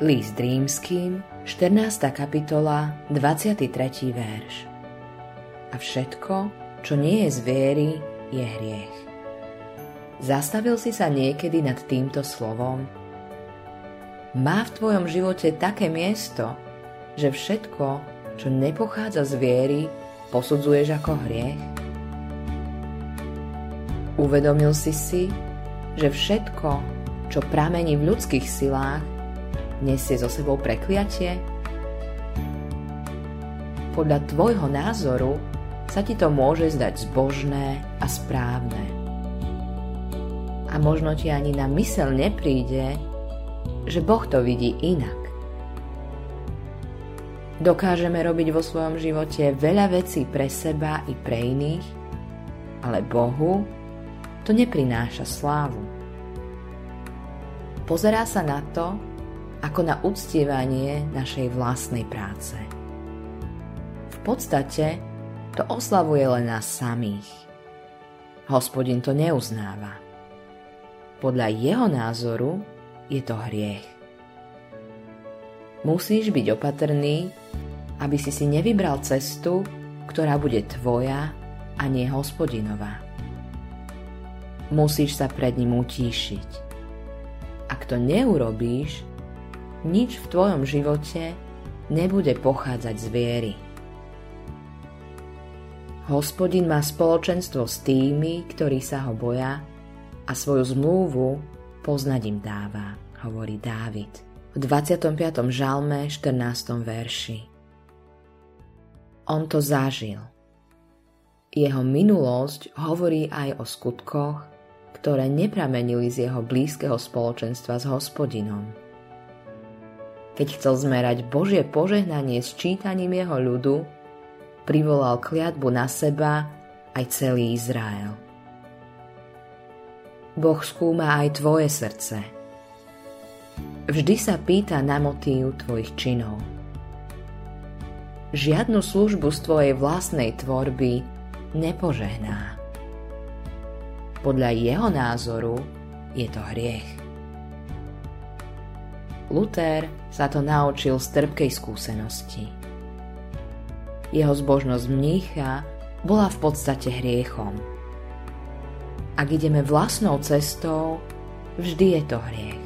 List rímským, 14. kapitola, 23. verš. A všetko, čo nie je z viery, je hriech. Zastavil si sa niekedy nad týmto slovom? Má v tvojom živote také miesto, že všetko, čo nepochádza z viery, posudzuješ ako hriech? Uvedomil si si, že všetko, čo pramení v ľudských silách, nesie so sebou prekliatie? Podľa tvojho názoru sa ti to môže zdať zbožné a správne. A možno ti ani na mysel nepríde, že Boh to vidí inak. Dokážeme robiť vo svojom živote veľa vecí pre seba i pre iných, ale Bohu to neprináša slávu. Pozerá sa na to, ako na uctievanie našej vlastnej práce. V podstate to oslavuje len nás samých. Hospodin to neuznáva. Podľa jeho názoru je to hriech. Musíš byť opatrný, aby si si nevybral cestu, ktorá bude tvoja a nie hospodinová. Musíš sa pred ním utíšiť. Ak to neurobíš, nič v tvojom živote nebude pochádzať z viery. Hospodin má spoločenstvo s tými, ktorí sa ho boja a svoju zmluvu poznať im dáva, hovorí Dávid v 25. žalme 14. verši. On to zažil. Jeho minulosť hovorí aj o skutkoch, ktoré nepramenili z jeho blízkeho spoločenstva s hospodinom keď chcel zmerať Božie požehnanie s čítaním jeho ľudu, privolal kliatbu na seba aj celý Izrael. Boh skúma aj tvoje srdce. Vždy sa pýta na motív tvojich činov. Žiadnu službu z tvojej vlastnej tvorby nepožehná. Podľa jeho názoru je to hriech. Luther sa to naučil z trpkej skúsenosti. Jeho zbožnosť mnícha bola v podstate hriechom. Ak ideme vlastnou cestou, vždy je to hriech.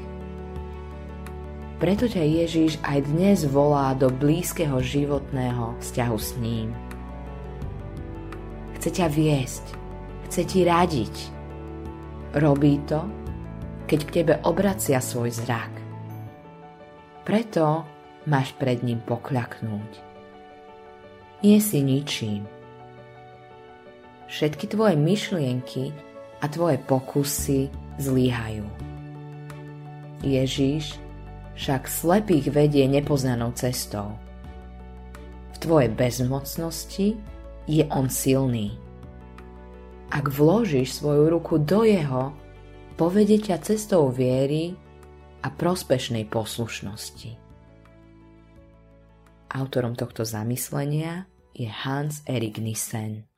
Preto ťa Ježíš aj dnes volá do blízkeho životného vzťahu s ním. Chce ťa viesť, chce ti radiť. Robí to, keď k tebe obracia svoj zrak. Preto máš pred ním pokľaknúť. Nie si ničím. Všetky tvoje myšlienky a tvoje pokusy zlíhajú. Ježíš však slepých vedie nepoznanou cestou. V tvojej bezmocnosti je on silný. Ak vložíš svoju ruku do jeho, povede ťa cestou viery a prospešnej poslušnosti. Autorom tohto zamyslenia je Hans Erik Nissen.